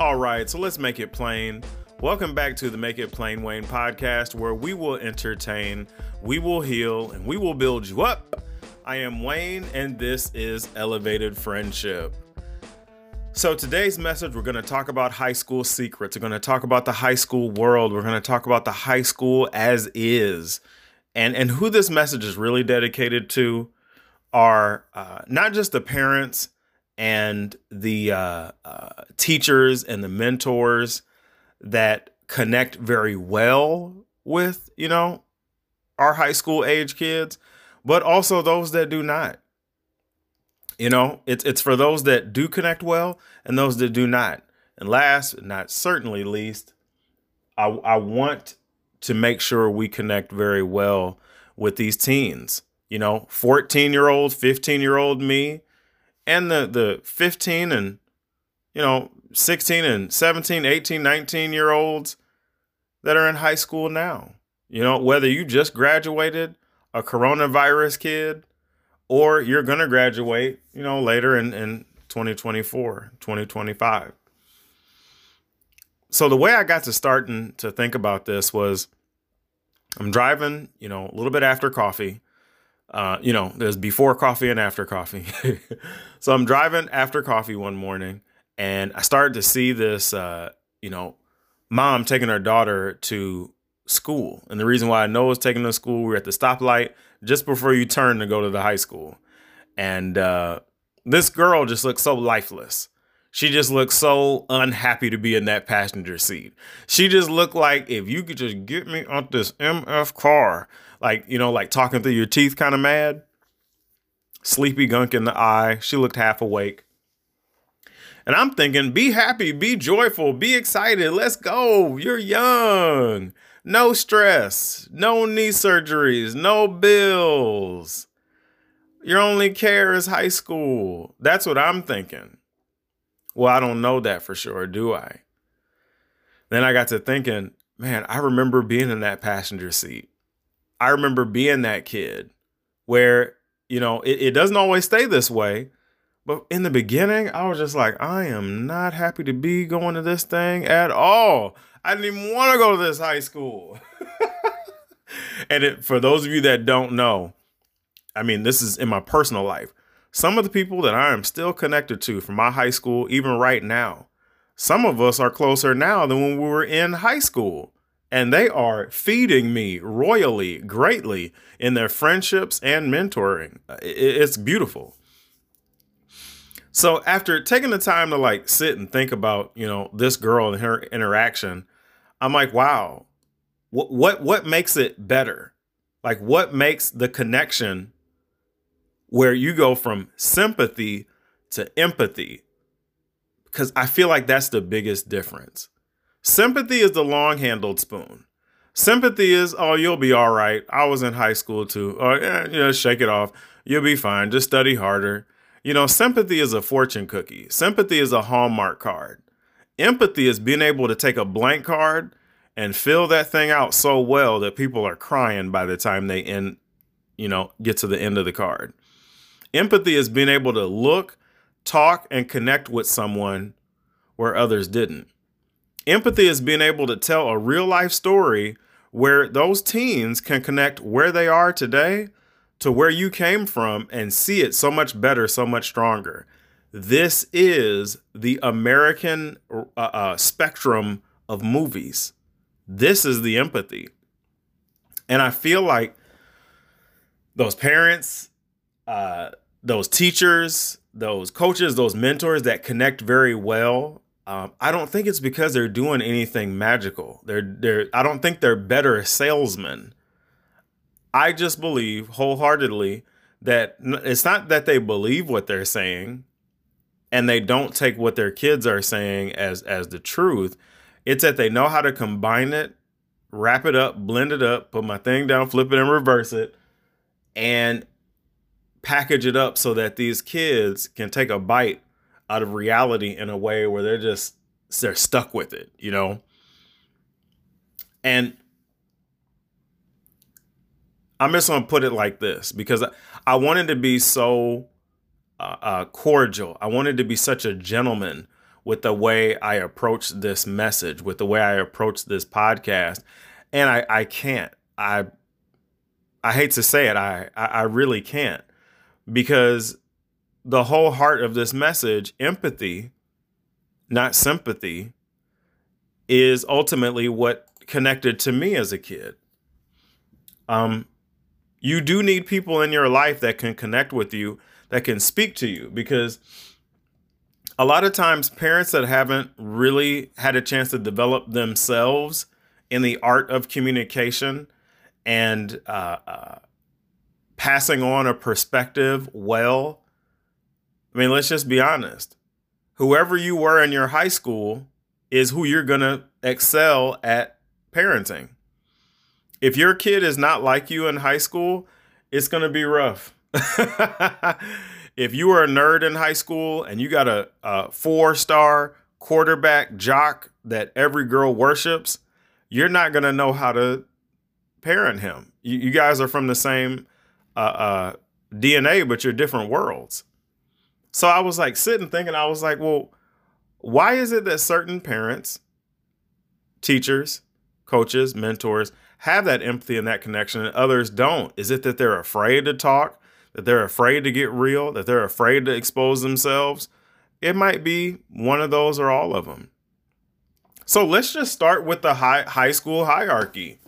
All right, so let's make it plain. Welcome back to the Make It Plain Wayne podcast, where we will entertain, we will heal, and we will build you up. I am Wayne, and this is Elevated Friendship. So, today's message, we're going to talk about high school secrets. We're going to talk about the high school world. We're going to talk about the high school as is. And, and who this message is really dedicated to are uh, not just the parents and the uh, uh, teachers and the mentors that connect very well with, you know, our high school age kids, but also those that do not. You know, it's it's for those that do connect well and those that do not. And last but not certainly least, I, I want to make sure we connect very well with these teens. You know, 14 year old, 15 year old me, and the the 15 and you know 16 and 17 18 19 year olds that are in high school now. You know whether you just graduated a coronavirus kid or you're going to graduate you know later in, in 2024 2025 so the way i got to starting to think about this was i'm driving you know a little bit after coffee uh, you know, there's before coffee and after coffee. so I'm driving after coffee one morning and I started to see this, uh, you know, mom taking her daughter to school. And the reason why I know was taking her to school, we're at the stoplight just before you turn to go to the high school. And uh, this girl just looked so lifeless. She just looked so unhappy to be in that passenger seat. She just looked like if you could just get me out this MF car, like, you know, like talking through your teeth kind of mad. Sleepy gunk in the eye. She looked half awake. And I'm thinking, be happy, be joyful, be excited. Let's go. You're young. No stress, no knee surgeries, no bills. Your only care is high school. That's what I'm thinking. Well, I don't know that for sure, do I? Then I got to thinking, man, I remember being in that passenger seat. I remember being that kid where, you know, it, it doesn't always stay this way. But in the beginning, I was just like, I am not happy to be going to this thing at all. I didn't even want to go to this high school. and it, for those of you that don't know, I mean, this is in my personal life. Some of the people that I am still connected to from my high school, even right now, some of us are closer now than when we were in high school and they are feeding me royally, greatly in their friendships and mentoring. It's beautiful. So after taking the time to like sit and think about, you know, this girl and her interaction, I'm like, wow, what what what makes it better? Like what makes the connection where you go from sympathy to empathy? Because I feel like that's the biggest difference. Sympathy is the long handled spoon. Sympathy is, oh, you'll be all right. I was in high school too. Oh, yeah, yeah, shake it off. You'll be fine. Just study harder. You know, sympathy is a fortune cookie. Sympathy is a Hallmark card. Empathy is being able to take a blank card and fill that thing out so well that people are crying by the time they end, you know, get to the end of the card. Empathy is being able to look, talk, and connect with someone where others didn't. Empathy is being able to tell a real life story where those teens can connect where they are today to where you came from and see it so much better, so much stronger. This is the American uh, uh, spectrum of movies. This is the empathy. And I feel like those parents, uh, those teachers, those coaches, those mentors that connect very well um, I don't think it's because they're doing anything magical. They're they're I don't think they're better salesmen. I just believe wholeheartedly that it's not that they believe what they're saying and they don't take what their kids are saying as as the truth. It's that they know how to combine it, wrap it up, blend it up, put my thing down, flip it and reverse it and package it up so that these kids can take a bite out of reality in a way where they're just they're stuck with it, you know? And I'm just gonna put it like this because I wanted to be so uh, uh, cordial. I wanted to be such a gentleman with the way I approach this message, with the way I approach this podcast. And I, I can't. I I hate to say it, I, I really can't. Because the whole heart of this message, empathy, not sympathy, is ultimately what connected to me as a kid. Um, you do need people in your life that can connect with you, that can speak to you, because a lot of times parents that haven't really had a chance to develop themselves in the art of communication and uh, uh, passing on a perspective well. I mean, let's just be honest. Whoever you were in your high school is who you're going to excel at parenting. If your kid is not like you in high school, it's going to be rough. if you were a nerd in high school and you got a, a four star quarterback jock that every girl worships, you're not going to know how to parent him. You, you, guys are from the same uh, uh, DNA, but you're different worlds. So I was like sitting thinking, I was like, well, why is it that certain parents, teachers, coaches, mentors have that empathy and that connection and others don't? Is it that they're afraid to talk, that they're afraid to get real, that they're afraid to expose themselves? It might be one of those or all of them. So let's just start with the high, high school hierarchy.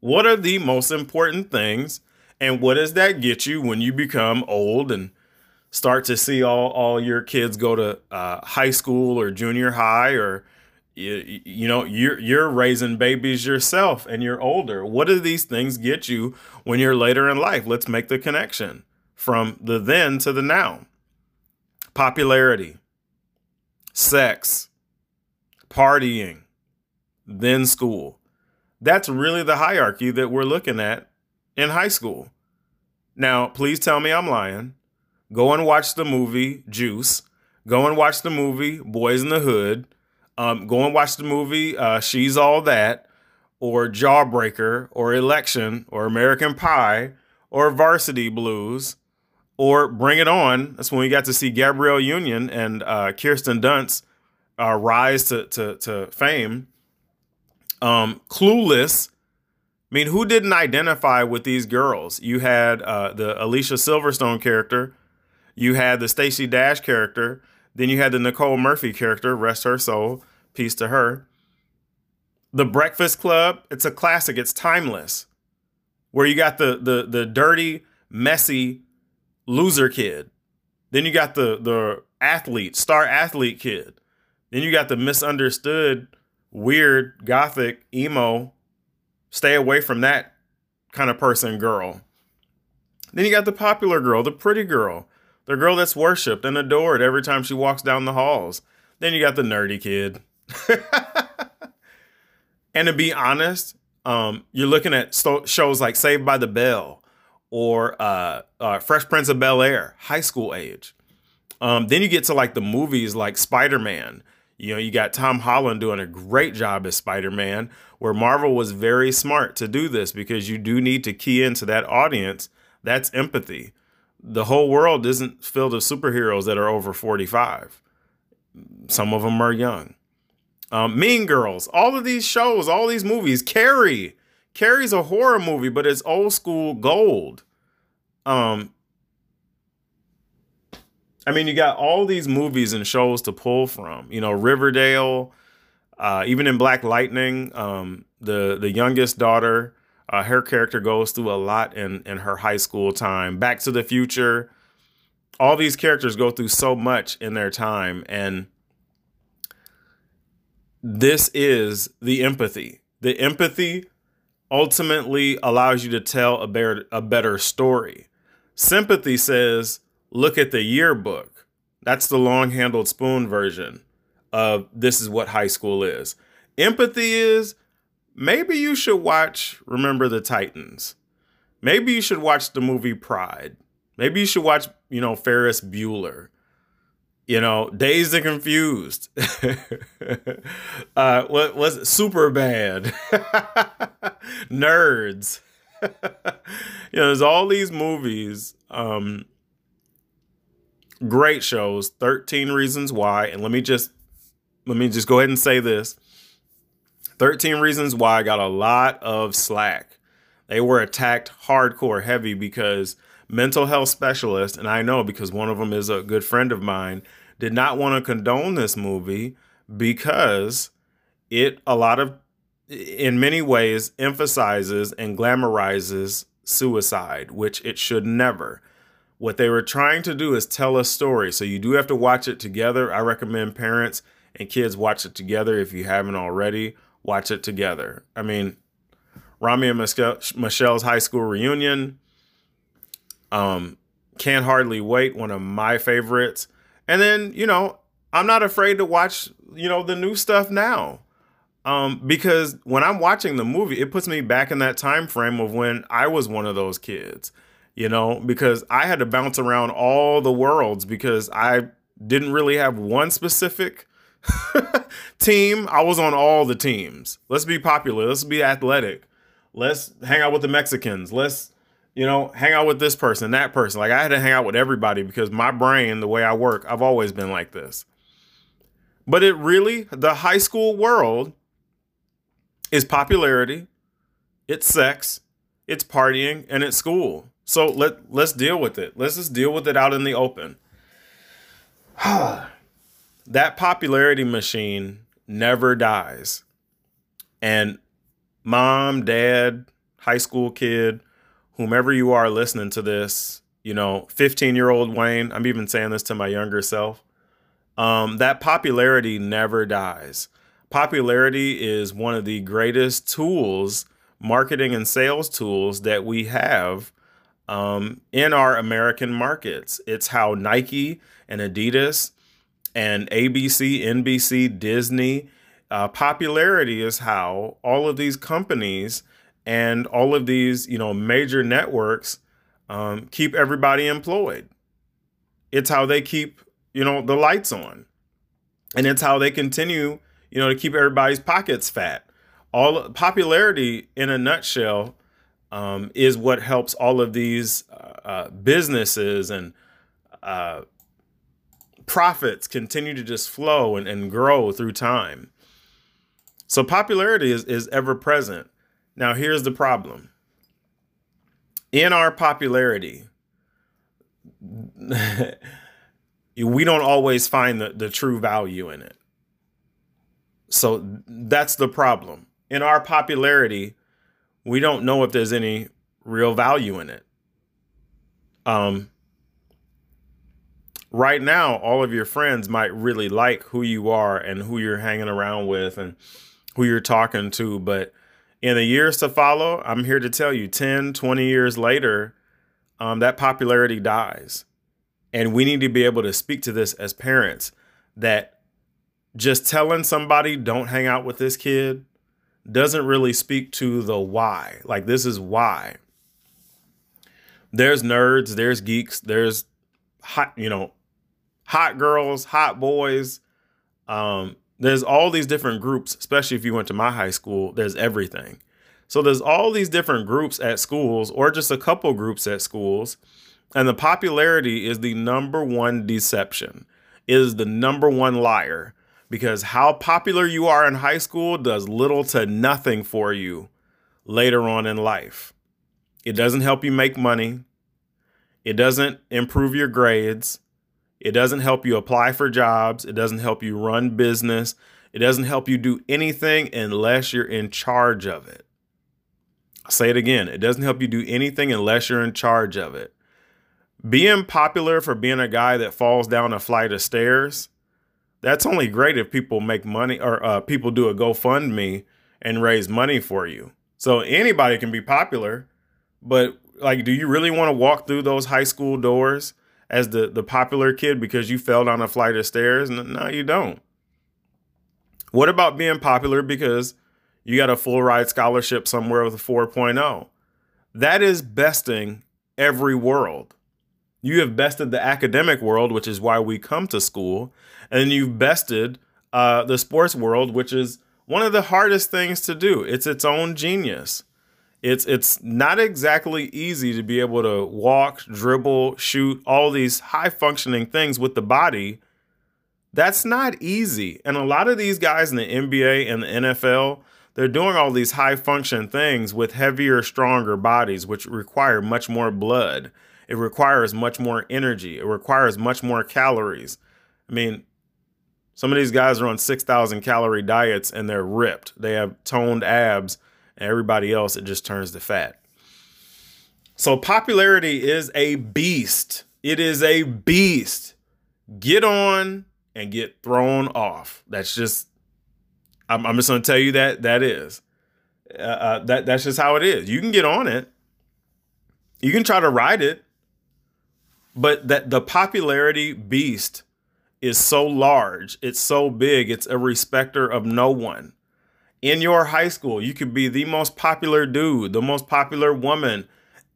What are the most important things? And what does that get you when you become old and start to see all, all your kids go to uh, high school or junior high or you, you know you're you're raising babies yourself and you're older. What do these things get you when you're later in life? Let's make the connection from the then to the now. Popularity sex partying then school. That's really the hierarchy that we're looking at in high school. Now please tell me i'm lying Go and watch the movie Juice. Go and watch the movie Boys in the Hood. Um, go and watch the movie uh, She's All That, or Jawbreaker, or Election, or American Pie, or Varsity Blues, or Bring It On. That's when we got to see Gabrielle Union and uh, Kirsten Dunst uh, rise to, to, to fame. Um, Clueless. I mean, who didn't identify with these girls? You had uh, the Alicia Silverstone character you had the Stacey Dash character, then you had the Nicole Murphy character, rest her soul, peace to her. The Breakfast Club, it's a classic, it's timeless. Where you got the the the dirty, messy loser kid. Then you got the the athlete, star athlete kid. Then you got the misunderstood, weird, gothic, emo, stay away from that kind of person girl. Then you got the popular girl, the pretty girl, the girl that's worshipped and adored every time she walks down the halls. Then you got the nerdy kid. and to be honest, um, you're looking at shows like Saved by the Bell or uh, uh, Fresh Prince of Bel Air, high school age. Um, then you get to like the movies like Spider Man. You know, you got Tom Holland doing a great job as Spider Man, where Marvel was very smart to do this because you do need to key into that audience. That's empathy the whole world isn't filled with superheroes that are over 45. Some of them are young. Um, mean Girls, all of these shows, all these movies. Carrie, Carrie's a horror movie, but it's old school gold. Um, I mean, you got all these movies and shows to pull from. You know, Riverdale, uh, even in Black Lightning, um, the the youngest daughter uh, her character goes through a lot in in her high school time. Back to the Future, all these characters go through so much in their time, and this is the empathy. The empathy ultimately allows you to tell a better a better story. Sympathy says, look at the yearbook. That's the long handled spoon version of this is what high school is. Empathy is maybe you should watch Remember the Titans. Maybe you should watch the movie Pride. Maybe you should watch, you know, Ferris Bueller. You know, Dazed and Confused. uh, what was? Super bad. Nerds. you know, there's all these movies, um, great shows, 13 Reasons Why. And let me just let me just go ahead and say this 13 Reasons Why got a lot of slack. They were attacked hardcore heavy because mental health specialists, and I know because one of them is a good friend of mine, did not want to condone this movie because it, a lot of, in many ways, emphasizes and glamorizes suicide, which it should never. What they were trying to do is tell a story. So you do have to watch it together. I recommend parents and kids watch it together if you haven't already. Watch it together. I mean, Romy and Michele's high school reunion. Um, can't hardly wait. One of my favorites. And then you know, I'm not afraid to watch you know the new stuff now. Um, because when I'm watching the movie, it puts me back in that time frame of when I was one of those kids you know, because I had to bounce around all the worlds because I didn't really have one specific team. I was on all the teams. Let's be popular. Let's be athletic. Let's hang out with the Mexicans. Let's, you know, hang out with this person, that person. Like I had to hang out with everybody because my brain, the way I work, I've always been like this. But it really, the high school world is popularity, it's sex, it's partying, and it's school. So let let's deal with it. Let's just deal with it out in the open. that popularity machine never dies. And mom, dad, high school kid, whomever you are listening to this, you know, 15 year old Wayne, I'm even saying this to my younger self. Um, that popularity never dies. Popularity is one of the greatest tools, marketing and sales tools that we have um, in our American markets. It's how Nike and Adidas and ABC, NBC, Disney, uh, popularity is how all of these companies and all of these, you know, major networks um, keep everybody employed. It's how they keep, you know, the lights on. And it's how they continue, you know, to keep everybody's pockets fat. All popularity in a nutshell um, is what helps all of these uh, uh, businesses and uh, profits continue to just flow and, and grow through time. So popularity is, is ever present. Now, here's the problem in our popularity, we don't always find the, the true value in it. So that's the problem. In our popularity, we don't know if there's any real value in it. Um, right now, all of your friends might really like who you are and who you're hanging around with and who you're talking to. But in the years to follow, I'm here to tell you 10, 20 years later, um, that popularity dies. And we need to be able to speak to this as parents that just telling somebody, don't hang out with this kid, doesn't really speak to the why. Like, this is why. There's nerds, there's geeks, there's hot, you know, hot girls, hot boys. Um, there's all these different groups, especially if you went to my high school, there's everything. So there's all these different groups at schools, or just a couple groups at schools. And the popularity is the number one deception, is the number one liar because how popular you are in high school does little to nothing for you later on in life. It doesn't help you make money. It doesn't improve your grades. It doesn't help you apply for jobs. It doesn't help you run business. It doesn't help you do anything unless you're in charge of it. I'll say it again. It doesn't help you do anything unless you're in charge of it. Being popular for being a guy that falls down a flight of stairs that's only great if people make money or uh, people do a GoFundMe and raise money for you. So anybody can be popular, but like, do you really want to walk through those high school doors as the the popular kid because you fell down a flight of stairs? No, you don't. What about being popular because you got a full ride scholarship somewhere with a 4.0? That is besting every world. You have bested the academic world, which is why we come to school, and you've bested uh, the sports world, which is one of the hardest things to do. It's its own genius. It's it's not exactly easy to be able to walk, dribble, shoot, all these high functioning things with the body That's not easy. And a lot of these guys in the NBA and the NFL, they're doing all these high function things with heavier, stronger bodies, which require much more blood. It requires much more energy. It requires much more calories. I mean, some of these guys are on 6,000 calorie diets and they're ripped. They have toned abs, and everybody else, it just turns to fat. So, popularity is a beast. It is a beast. Get on and get thrown off. That's just, I'm, I'm just to tell you that that is. Uh, uh, that that's just how it is. You can get on it. You can try to ride it, but that the popularity beast is so large, it's so big, it's a respecter of no one. In your high school, you could be the most popular dude, the most popular woman,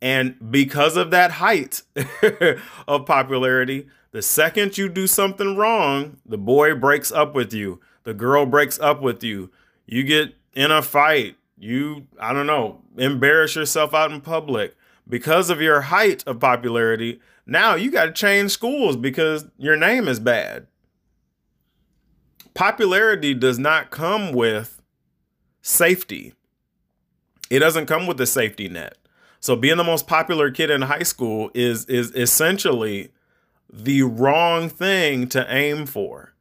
and because of that height of popularity, the second you do something wrong, the boy breaks up with you, the girl breaks up with you, you get in a fight, you, I don't know, embarrass yourself out in public. Because of your height of popularity, now you got to change schools because your name is bad. Popularity does not come with safety. It doesn't come with a safety net. So being the most popular kid in high school is is essentially the wrong thing to aim for.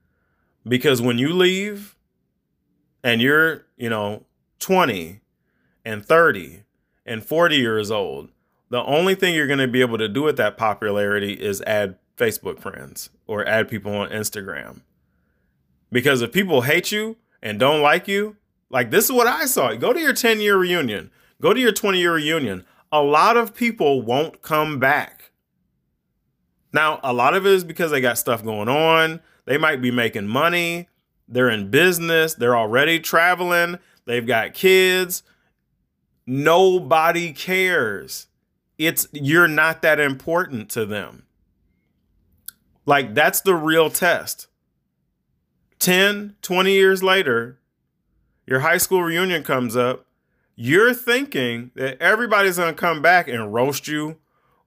Because when you leave and you're, you know, 20 and 30 and 40 years old, the only thing you're going to be able to do with that popularity is add Facebook friends or add people on Instagram. Because if people hate you and don't like you, like this is what I saw. Go to your 10 year reunion, go to your 20 year reunion. A lot of people won't come back now, a lot of it is because they got stuff going on. They might be making money. They're in business. They're already traveling. They've got kids. Nobody cares. It's you're not that important to them. Like that's the real test. 10, 20 years later, your high school reunion comes up. You're thinking that everybody's going to come back and roast you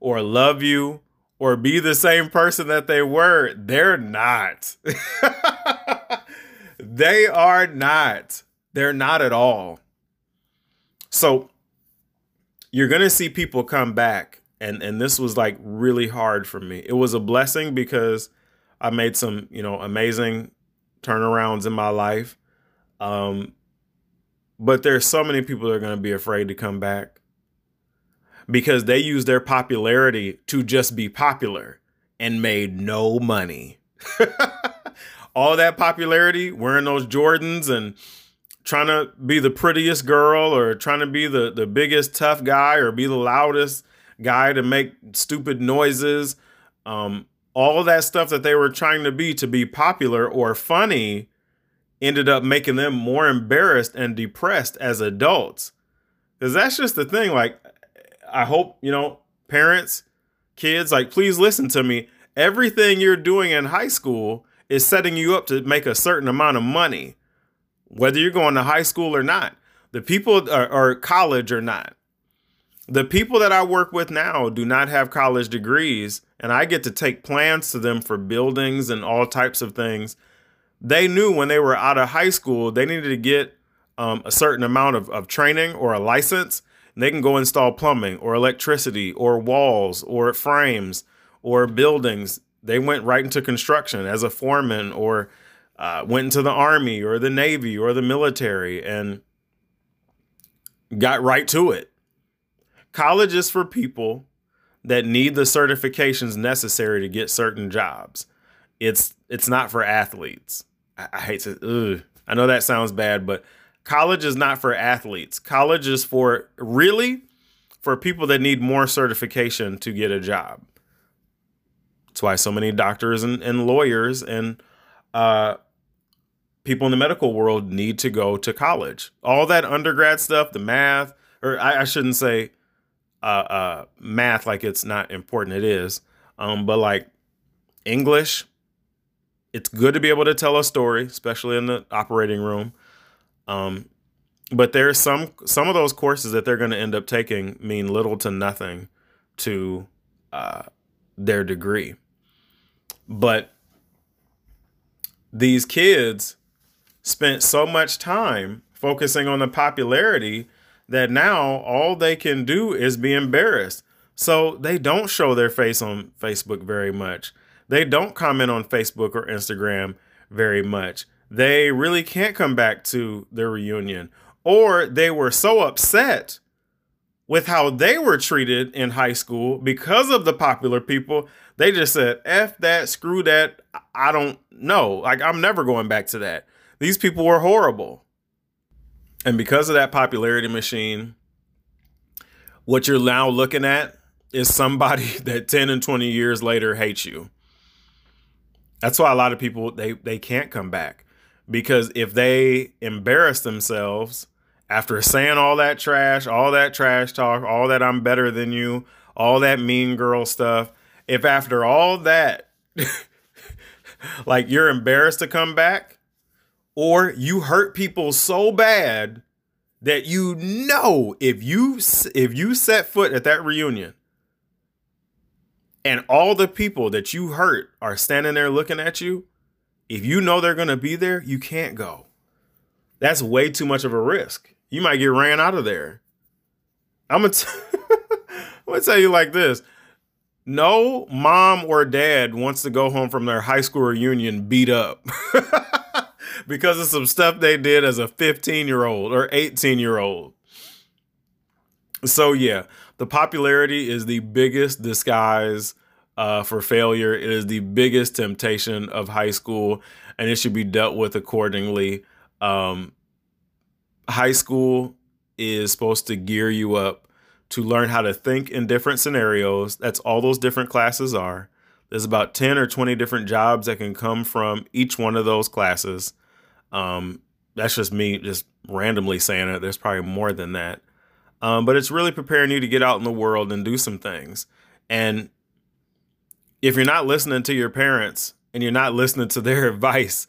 or love you or be the same person that they were. They're not. they are not. They're not at all. So you're going to see people come back and and this was like really hard for me. It was a blessing because I made some, you know, amazing turnarounds in my life. Um but there's so many people that are going to be afraid to come back because they used their popularity to just be popular and made no money. All that popularity, wearing those Jordans and trying to be the prettiest girl or trying to be the, the biggest tough guy or be the loudest guy to make stupid noises. Um, all that stuff that they were trying to be to be popular or funny ended up making them more embarrassed and depressed as adults. Because that's just the thing. Like, I hope, you know, parents, kids, like, please listen to me. Everything you're doing in high school is setting you up to make a certain amount of money, whether you're going to high school or not. The people are, or college or not. The people that I work with now do not have college degrees, and I get to take plans to them for buildings and all types of things. They knew when they were out of high school, they needed to get um, a certain amount of, of training or a license And they can go install plumbing or electricity or walls or frames or buildings. They went right into construction as a foreman or uh, went into the army or the navy or the military and got right to it. College is for people that need the certifications necessary to get certain jobs. It's it's not for athletes. I, I hate to. Ugh, I know that sounds bad, but college is not for athletes. College is for really for people that need more certification to get a job. That's why so many doctors and, and lawyers and uh, people in the medical world need to go to college. All that undergrad stuff, the math, or I, I shouldn't say uh, uh, math like it's not important. It is, um, but like English, it's good to be able to tell a story, especially in the operating room. Um, but there's some some of those courses that they're going to end up taking mean little to nothing to uh, their degree. But these kids spent so much time focusing on the popularity that now all they can do is be embarrassed. So they don't show their face on Facebook very much. They don't comment on Facebook or Instagram very much. They really can't come back to their reunion. Or they were so upset with how they were treated in high school because of the popular people. They just said, F that, screw that. I don't know. Like, I'm never going back to that. These people were horrible. And because of that popularity machine, what you're now looking at is somebody that 10 and 20 years later hates you. That's why a lot of people they they can't come back. Because if they embarrass themselves after saying all that trash, all that trash talk, all that I'm better than you, all that mean girl stuff, if after all that like you're embarrassed to come back or you hurt people so bad that you know if you if you set foot at that reunion and all the people that you hurt are standing there looking at you, if you know they're going to be there, you can't go. That's way too much of a risk. You might get ran out of there. I'm going to tell you like this. No mom or dad wants to go home from their high school reunion beat up because of some stuff they did as a 15 year old or 18 year old. So, yeah, the popularity is the biggest disguise uh, for failure. It is the biggest temptation of high school, and it should be dealt with accordingly. Um, high school is supposed to gear you up to learn how to think in different scenarios. That's all those different classes are. There's about 10 or 20 different jobs that can come from each one of those classes. Um, that's just me just randomly saying it. There's probably more than that. Um, but it's really preparing you to get out in the world and do some things. And if you're not listening to your parents and you're not listening to their advice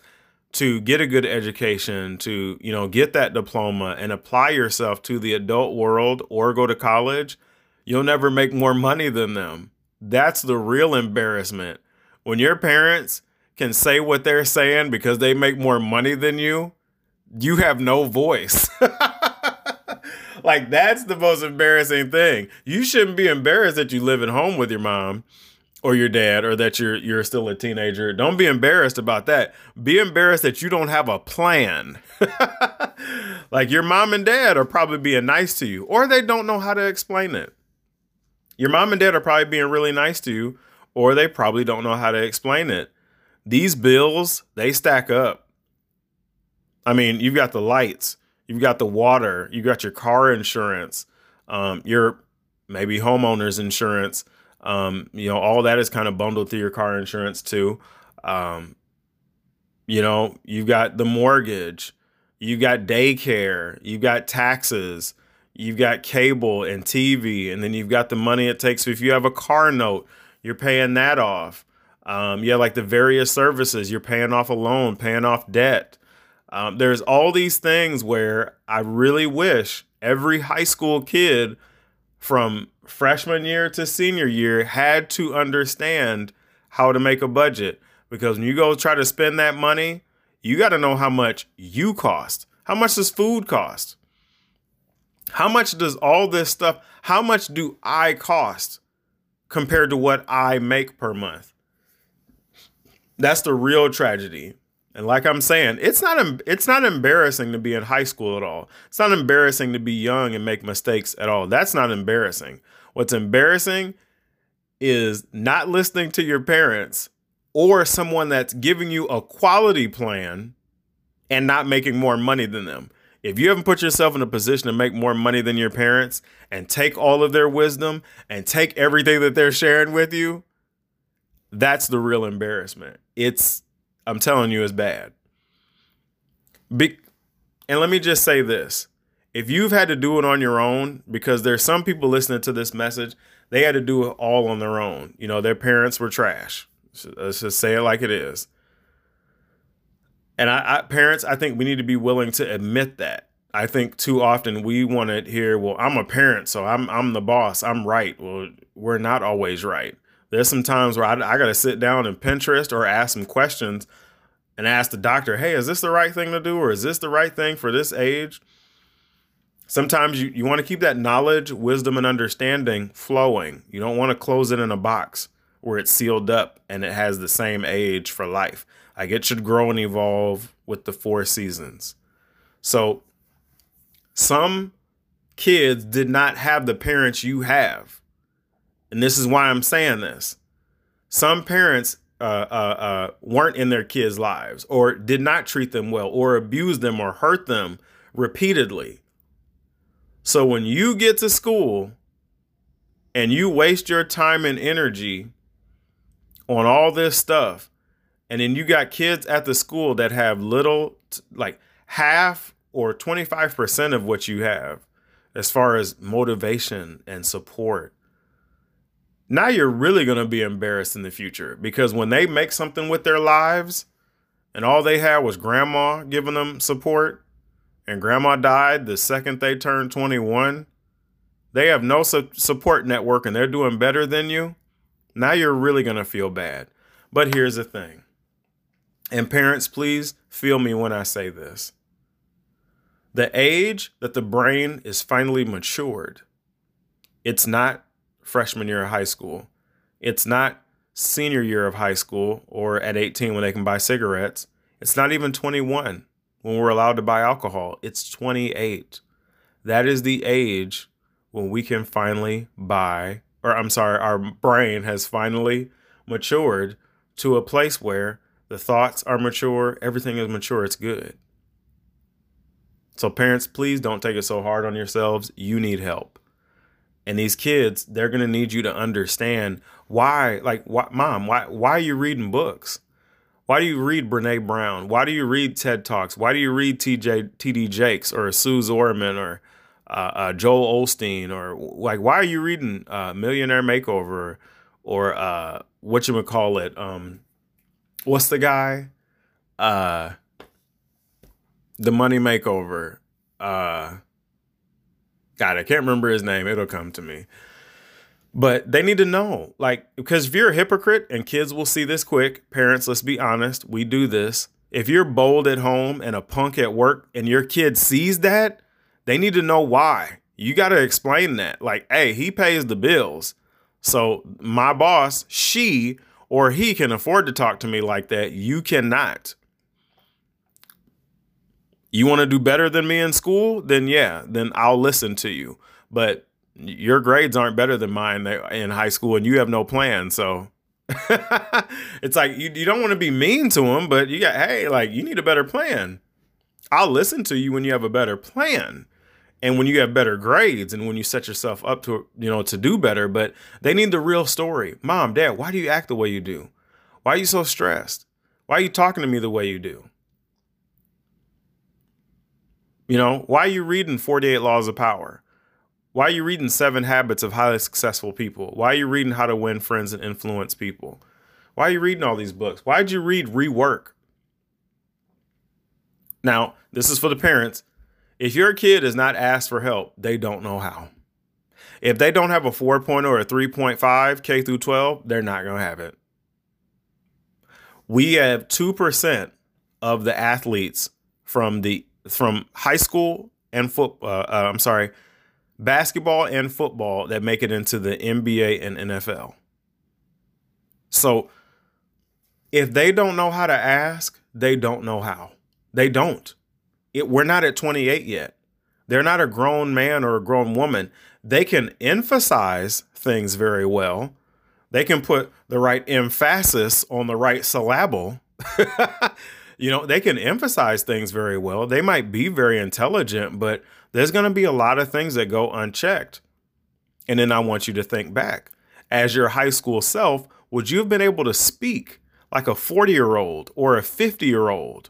to get a good education, to, you know, get that diploma and apply yourself to the adult world or go to college, you'll never make more money than them. That's the real embarrassment. When your parents can say what they're saying because they make more money than you, you have no voice. like that's the most embarrassing thing. You shouldn't be embarrassed that you live at home with your mom or your dad or that you're you're still a teenager. Don't be embarrassed about that. Be embarrassed that you don't have a plan. like your mom and dad are probably being nice to you or they don't know how to explain it. Your mom and dad are probably being really nice to you or they probably don't know how to explain it. These bills, they stack up. I mean, you've got the lights, you've got the water, You've got your car insurance, um, your maybe homeowners insurance. Um, you know, all that is kind of bundled through your car insurance too. Um, you know, you've got the mortgage, you've got daycare, you've got taxes, you've got cable and TV, and then you've got the money it takes. If you have a car note, you're paying that off. Um, yeah, like the various services, you're paying off a loan, paying off debt. Um, there's all these things where I really wish every high school kid from freshman year to senior year had to understand how to make a budget because when you go try to spend that money, you got to know how much you cost. How much does food cost? How much does all this stuff, how much do I cost compared to what I make per month? That's the real tragedy. And like I'm saying, it's not it's not embarrassing to be in high school at all. It's not embarrassing to be young and make mistakes at all. That's not embarrassing. What's embarrassing is not listening to your parents or someone that's giving you a quality plan and not making more money than them. If you haven't put yourself in a position to make more money than your parents and take all of their wisdom and take everything that they're sharing with you, that's the real embarrassment. It's I'm telling you, it's bad. Be- and let me just say this. If you've had to do it on your own, because there's some people listening to this message, they had to do it all on their own. You know, their parents were trash. Uh, let's just say it like it is. And I, I parents, I think we need to be willing to admit that. I think too often we want to hear, well, I'm a parent, so I'm I'm the boss. I'm right. Well, we're not always right. There's some times where I, I got to sit down and Pinterest or ask some questions and ask the doctor, hey, is this the right thing to do or is this the right thing for this age? Sometimes you, you want to keep that knowledge, wisdom, and understanding flowing. You don't want to close it in a box where it's sealed up and it has the same age for life. Like it should grow and evolve with the four seasons. So some kids did not have the parents you have. And this is why I'm saying this. Some parents uh, uh, uh, weren't in their kids' lives or did not treat them well or abused them or hurt them repeatedly. So when you get to school and you waste your time and energy on all this stuff, and then you got kids at the school that have little, like half or 25% of what you have as far as motivation and support now you're really going to be embarrassed in the future because when they make something with their lives and all they had was grandma giving them support and grandma died the second they turned 21, they have no su- support network and they're doing better than you. Now you're really going to feel bad. But here's the thing. And parents, please feel me when I say this. The age that the brain is finally matured, it's not freshman year of high school. It's not senior year of high school or at 18 when they can buy cigarettes. It's not even 21 when we're allowed to buy alcohol. It's 28. That is the age when we can finally buy, or I'm sorry, our brain has finally matured to a place where the thoughts are mature, everything is mature, it's good. So, parents, please don't take it so hard on yourselves. You need help. And these kids, they're going to need you to understand why, like, why, mom, why, why are you reading books? Why do you read Brene Brown? Why do you read TED Talks? Why do you read TJ, TD Jakes or Suze Orman or uh, uh, Joel Osteen Or like, why are you reading uh, Millionaire Makeover or uh, what you would call it? Um, what's the guy? Uh, the Money Makeover. Uh, God, I can't remember his name. It'll come to me. But they need to know, like, because if you're a hypocrite and kids will see this quick, parents, let's be honest, we do this. If you're bold at home and a punk at work and your kid sees that, they need to know why. You got to explain that. Like, hey, he pays the bills. So my boss, she or he can afford to talk to me like that. You cannot. You want to do better than me in school? Then yeah, then I'll listen to you. But your grades aren't better than mine in high school and you have no plan. So it's like you, you don't want to be mean to them, but you got, hey, like you need a better plan. I'll listen to you when you have a better plan and when you have better grades and when you set yourself up to, you know, to do better. But they need the real story. Mom, dad, why do you act the way you do? Why are you so stressed? Why are you talking to me the way you do? You know, why are you reading 48 Laws of Power? Why are you reading Seven Habits of Highly Successful People? Why are you reading How to Win Friends and Influence People? Why are you reading all these books? Why did you read Rework? Now, this is for the parents. If your kid is not asked for help, they don't know how. If they don't have a 4.0 or a 3.5 K through 12, they're not going to have it. We have 2% of the athletes from the from high school and football. Uh, uh, I'm sorry, basketball and football that make it into the NBA and NFL. So if they don't know how to ask, they don't know how. They don't. It, we're not at 28 yet. They're not a grown man or a grown woman. They can emphasize things very well. They can put the right emphasis on the right syllable. you know, they can emphasize things very well. They might be very intelligent, but there's going to be a lot of things that go unchecked. And then I want you to think back. As your high school self, would you have been able to speak like a 40 year old or a 50 year old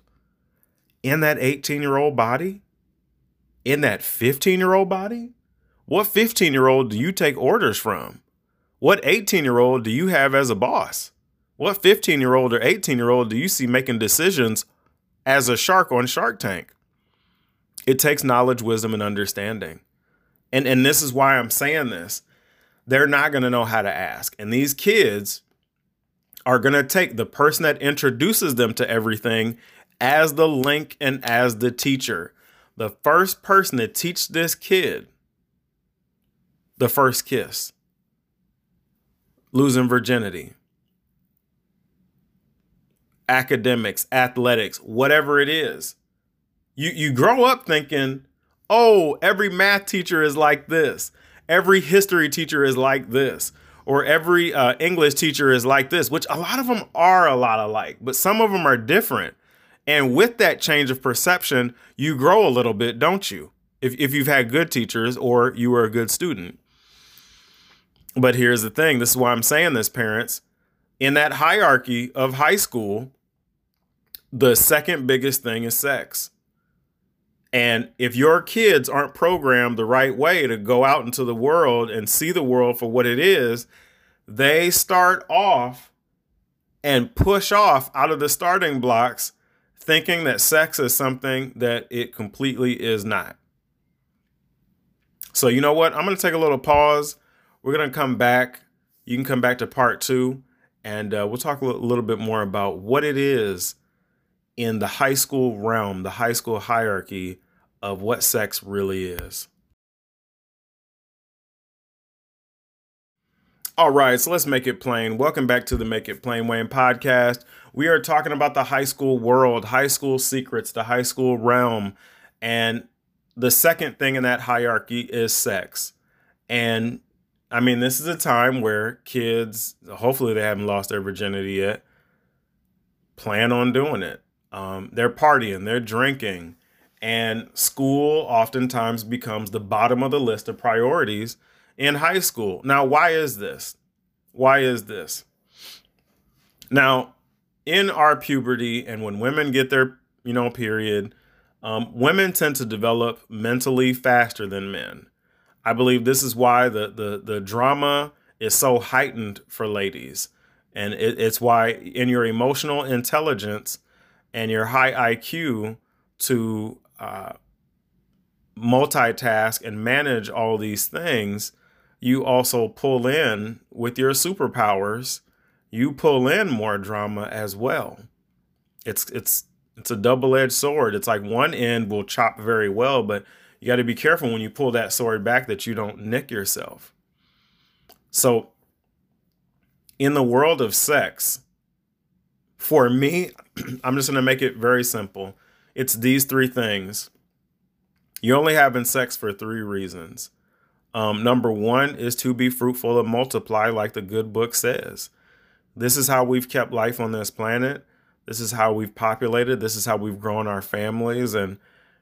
in that 18 year old body? In that 15 year old body? What 15 year old do you take orders from? What 18 year old do you have as a boss? What 15 year old or 18 year old do you see making decisions as a shark on Shark Tank? It takes knowledge, wisdom, and understanding. And, and this is why I'm saying this. They're not going to know how to ask. And these kids are going to take the person that introduces them to everything as the link and as the teacher. The first person to teach this kid the first kiss, losing virginity, academics, athletics, whatever it is. You you grow up thinking, "Oh, every math teacher is like this. Every history teacher is like this." Or every uh, English teacher is like this, which a lot of them are a lot alike, but some of them are different. And with that change of perception, you grow a little bit, don't you? If, if you've had good teachers or you were a good student. But here's the thing this is why I'm saying this, parents. In that hierarchy of high school, the second biggest thing is sex. And if your kids aren't programmed the right way to go out into the world and see the world for what it is, they start off and push off out of the starting blocks thinking that sex is something that it completely is not. So, you know what? I'm going to take a little pause. We're going to come back. You can come back to part two, and uh, we'll talk a little bit more about what it is in the high school realm, the high school hierarchy of what sex really is. All right, so let's make it plain. Welcome back to the Make It Plain Wayne podcast. We are talking about the high school world, high school secrets, the high school realm. And the second thing in that hierarchy is sex. And I mean, this is a time where kids, hopefully they haven't lost their virginity yet, plan on doing it. Um, they're partying, they're drinking, and school oftentimes becomes the bottom of the list of priorities in high school. Now, why is this? Why is this? Now, in our puberty and when women get their, you know, period, um, women tend to develop mentally faster than men. I believe this is why the the the drama is so heightened for ladies, and it, it's why in your emotional intelligence and your high IQ to uh, multitask and manage all these things, you also pull in with your superpowers. You pull in more drama as well. It's it's it's a double-edged sword. It's like one end will chop very well, but you got to be careful when you pull that sword back that you don't nick yourself. So, in the world of sex, for me, I'm just going to make it very simple. It's these three things. You're only having sex for three reasons. Um, number one is to be fruitful and multiply, like the good book says. This is how we've kept life on this planet. This is how we've populated. This is how we've grown our families. And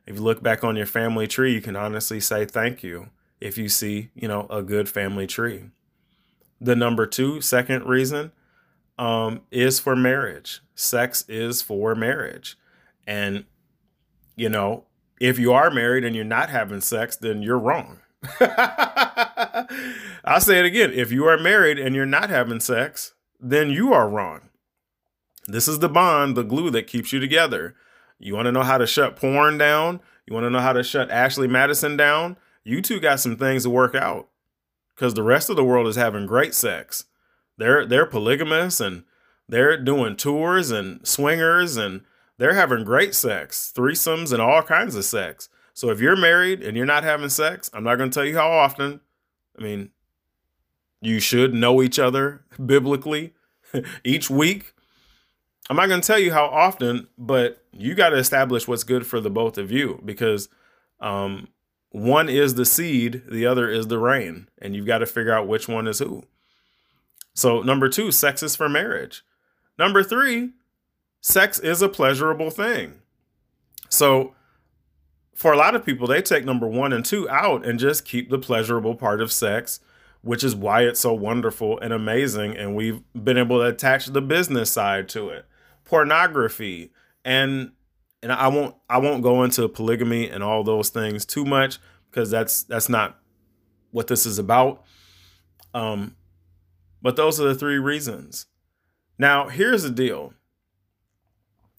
if you look back on your family tree, you can honestly say thank you if you see, you know, a good family tree. The number two, second reason um, is for marriage. Sex is for marriage. And, you know, if you are married and you're not having sex, then you're wrong. I'll say it again. If you are married and you're not having sex, then you are wrong. This is the bond, the glue that keeps you together. You want to know how to shut porn down? You want to know how to shut Ashley Madison down? You two got some things to work out because the rest of the world is having great sex. They're they're polygamous and they're doing tours and swingers and they're having great sex, threesomes and all kinds of sex. So if you're married and you're not having sex, I'm not going to tell you how often. I mean, you should know each other biblically each week. I'm not going to tell you how often, but you got to establish what's good for the both of you because um, one is the seed, the other is the rain, and you've got to figure out which one is who. So, number two, sex is for marriage. Number three, sex is a pleasurable thing. So, for a lot of people, they take number one and two out and just keep the pleasurable part of sex, which is why it's so wonderful and amazing. And we've been able to attach the business side to it, pornography, and and I won't I won't go into polygamy and all those things too much because that's that's not what this is about. Um, but those are the three reasons. Now, here's the deal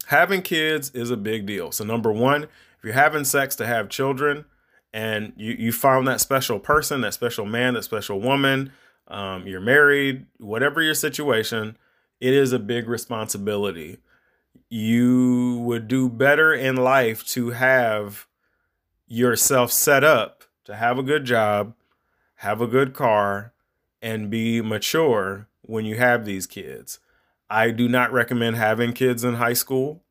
having kids is a big deal. So, number one, if you're having sex to have children and you, you found that special person, that special man, that special woman, um, you're married, whatever your situation, it is a big responsibility. You would do better in life to have yourself set up to have a good job, have a good car, and be mature when you have these kids. I do not recommend having kids in high school.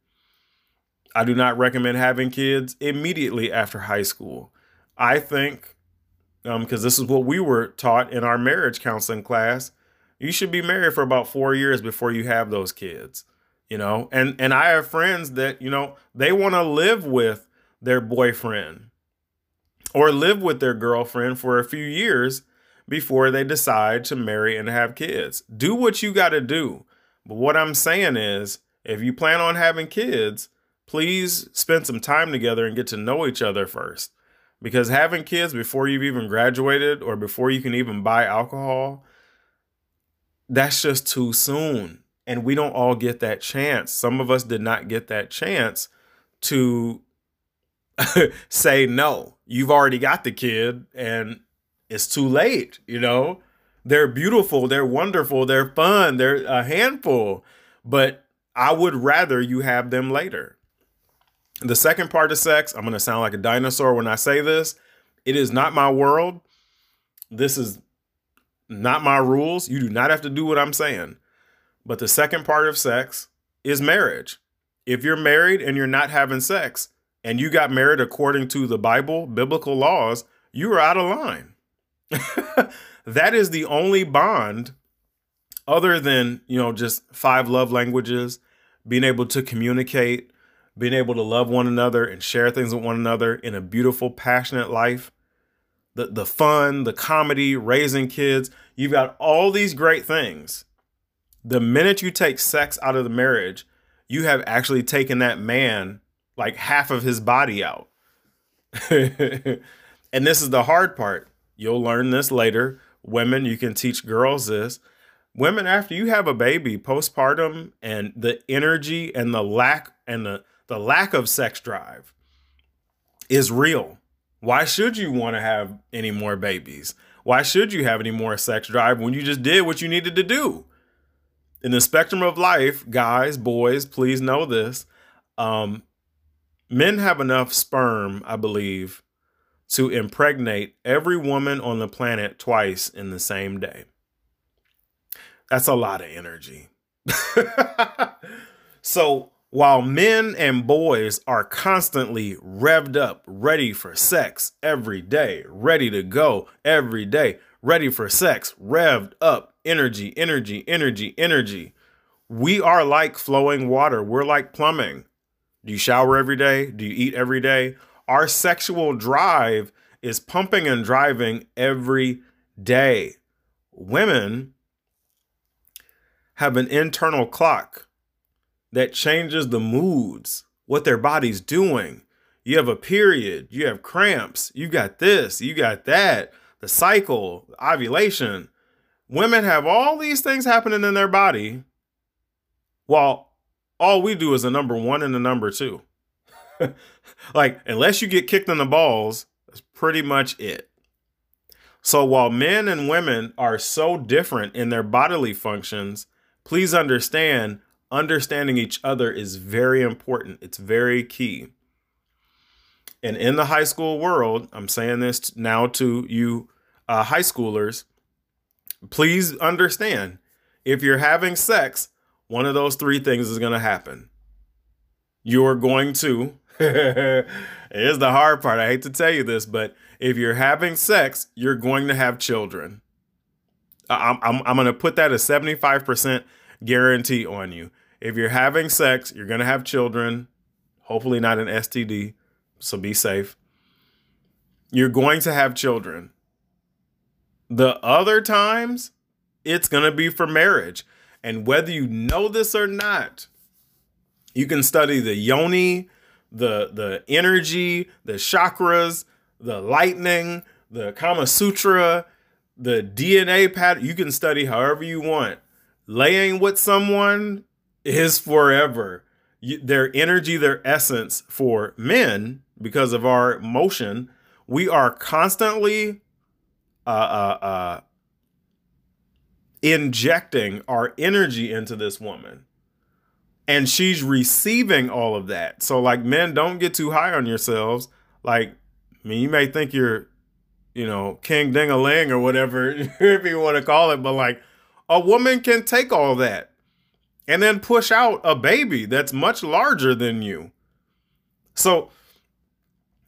I do not recommend having kids immediately after high school. I think, because um, this is what we were taught in our marriage counseling class, you should be married for about four years before you have those kids. You know, and and I have friends that you know they want to live with their boyfriend or live with their girlfriend for a few years before they decide to marry and have kids. Do what you got to do. But what I'm saying is, if you plan on having kids, please spend some time together and get to know each other first. Because having kids before you've even graduated or before you can even buy alcohol, that's just too soon. And we don't all get that chance. Some of us did not get that chance to say no. You've already got the kid and it's too late, you know? They're beautiful, they're wonderful, they're fun, they're a handful, but I would rather you have them later. The second part of sex, I'm going to sound like a dinosaur when I say this. It is not my world. This is not my rules. You do not have to do what I'm saying. But the second part of sex is marriage. If you're married and you're not having sex and you got married according to the Bible, biblical laws, you are out of line. that is the only bond other than, you know, just five love languages, being able to communicate, being able to love one another and share things with one another in a beautiful, passionate life. The the fun, the comedy, raising kids, you've got all these great things. The minute you take sex out of the marriage, you have actually taken that man like half of his body out. and this is the hard part. You'll learn this later. Women, you can teach girls this. Women, after you have a baby, postpartum, and the energy and the lack and the, the lack of sex drive is real. Why should you want to have any more babies? Why should you have any more sex drive when you just did what you needed to do? In the spectrum of life, guys, boys, please know this. Um, men have enough sperm, I believe, to impregnate every woman on the planet twice in the same day. That's a lot of energy. so while men and boys are constantly revved up, ready for sex every day, ready to go every day, ready for sex, revved up, energy, energy, energy, energy. We are like flowing water. We're like plumbing. Do you shower every day? Do you eat every day? Our sexual drive is pumping and driving every day. Women have an internal clock that changes the moods, what their body's doing. You have a period, you have cramps, you got this, you got that, the cycle, ovulation. Women have all these things happening in their body while all we do is a number one and a number two. like, unless you get kicked in the balls, that's pretty much it. So while men and women are so different in their bodily functions, please understand understanding each other is very important. It's very key. And in the high school world, I'm saying this now to you uh, high schoolers, please understand if you're having sex, one of those three things is going to happen. You're going to Here's the hard part. I hate to tell you this, but if you're having sex, you're going to have children. I'm, I'm, I'm going to put that a 75% guarantee on you. If you're having sex, you're going to have children, hopefully not an STD, so be safe. You're going to have children. The other times, it's going to be for marriage. And whether you know this or not, you can study the yoni, the the energy, the chakras, the lightning, the Kama Sutra, the DNA pattern. You can study however you want. Laying with someone is forever. You, their energy, their essence for men, because of our motion, we are constantly uh, uh, uh, injecting our energy into this woman. And she's receiving all of that. So, like, men, don't get too high on yourselves. Like, I mean, you may think you're, you know, King Ding a Ling or whatever, if you want to call it, but like, a woman can take all that and then push out a baby that's much larger than you. So,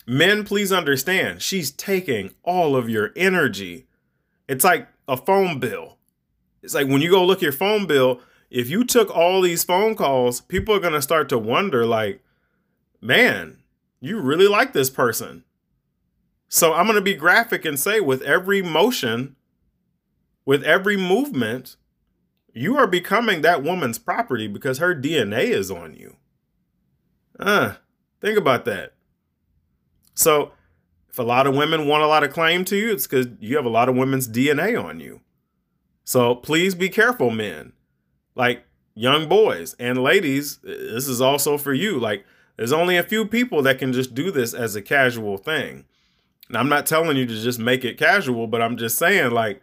men, please understand, she's taking all of your energy. It's like a phone bill. It's like when you go look at your phone bill, if you took all these phone calls, people are going to start to wonder, like, man, you really like this person. So I'm going to be graphic and say, with every motion, with every movement, you are becoming that woman's property because her DNA is on you. Uh, think about that. So, if a lot of women want a lot of claim to you, it's because you have a lot of women's DNA on you. So, please be careful, men. Like young boys and ladies, this is also for you. Like, there's only a few people that can just do this as a casual thing. And I'm not telling you to just make it casual, but I'm just saying, like,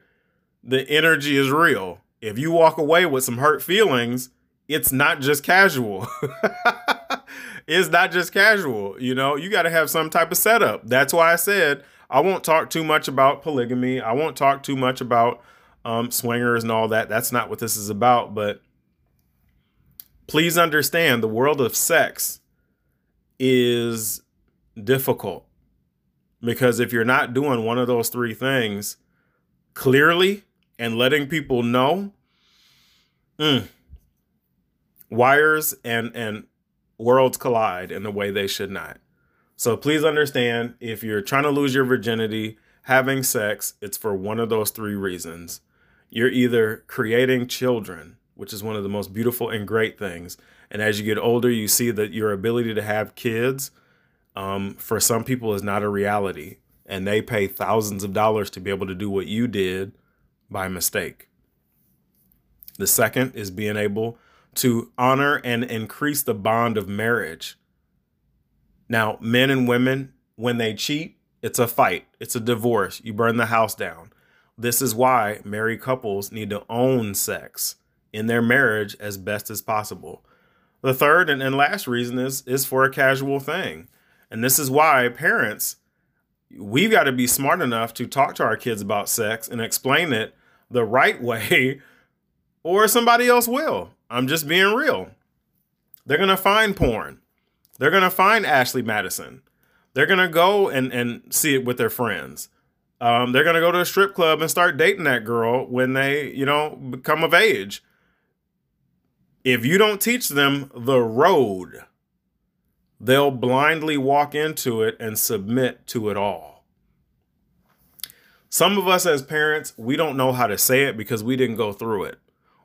the energy is real. If you walk away with some hurt feelings, it's not just casual. it's not just casual. You know, you got to have some type of setup. That's why I said I won't talk too much about polygamy. I won't talk too much about um, swingers and all that. That's not what this is about. But please understand the world of sex is difficult because if you're not doing one of those three things clearly and letting people know, mm, wires and and worlds collide in the way they should not. So please understand if you're trying to lose your virginity, having sex, it's for one of those three reasons. You're either creating children, which is one of the most beautiful and great things. And as you get older, you see that your ability to have kids um, for some people is not a reality. And they pay thousands of dollars to be able to do what you did by mistake. The second is being able to honor and increase the bond of marriage. Now, men and women, when they cheat, it's a fight, it's a divorce. You burn the house down. This is why married couples need to own sex in their marriage as best as possible. The third and, and last reason is is for a casual thing. And this is why parents we've got to be smart enough to talk to our kids about sex and explain it the right way or somebody else will. I'm just being real. They're going to find porn. They're going to find Ashley Madison. They're going to go and, and see it with their friends. Um, they're going to go to a strip club and start dating that girl when they, you know, become of age. If you don't teach them the road, they'll blindly walk into it and submit to it all. Some of us as parents, we don't know how to say it because we didn't go through it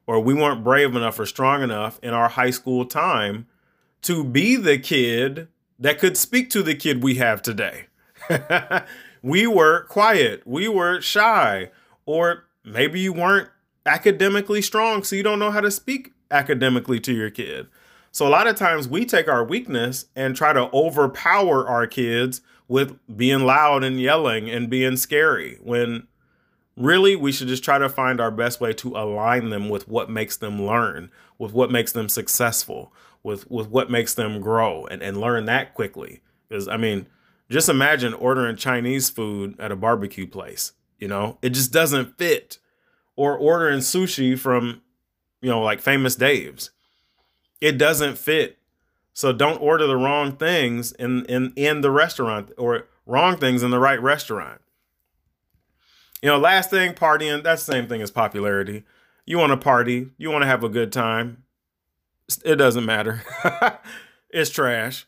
or we weren't brave enough or strong enough in our high school time to be the kid that could speak to the kid we have today. we were quiet, we were shy, or maybe you weren't academically strong, so you don't know how to speak academically to your kid. So a lot of times we take our weakness and try to overpower our kids with being loud and yelling and being scary when really we should just try to find our best way to align them with what makes them learn with what makes them successful with with what makes them grow and, and learn that quickly. Because i mean just imagine ordering chinese food at a barbecue place you know it just doesn't fit or ordering sushi from you know like famous dave's it doesn't fit so don't order the wrong things in in in the restaurant or wrong things in the right restaurant you know, last thing, partying, that's the same thing as popularity. You want to party, you want to have a good time. It doesn't matter. it's trash.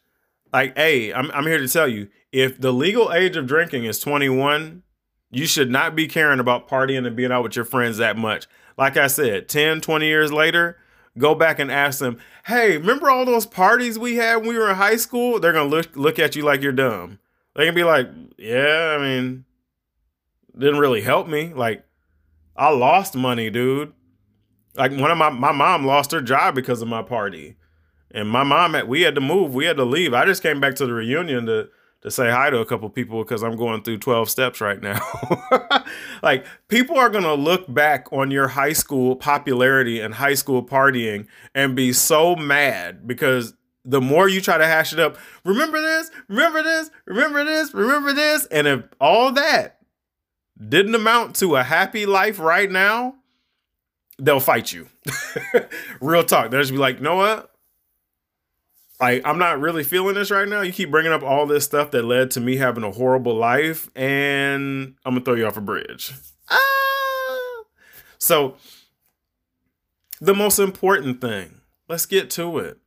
Like, hey, I'm, I'm here to tell you if the legal age of drinking is 21, you should not be caring about partying and being out with your friends that much. Like I said, 10, 20 years later, go back and ask them, hey, remember all those parties we had when we were in high school? They're going to look, look at you like you're dumb. They can be like, yeah, I mean, didn't really help me. Like, I lost money, dude. Like one of my my mom lost her job because of my party, and my mom had we had to move, we had to leave. I just came back to the reunion to to say hi to a couple people because I'm going through 12 steps right now. like people are going to look back on your high school popularity and high school partying and be so mad because the more you try to hash it up, remember this, remember this, remember this, remember this, and if all that didn't amount to a happy life right now, they'll fight you. Real talk. They'll just be like, what? Like I'm not really feeling this right now. You keep bringing up all this stuff that led to me having a horrible life, and I'm gonna throw you off a bridge. Ah! So, the most important thing, let's get to it.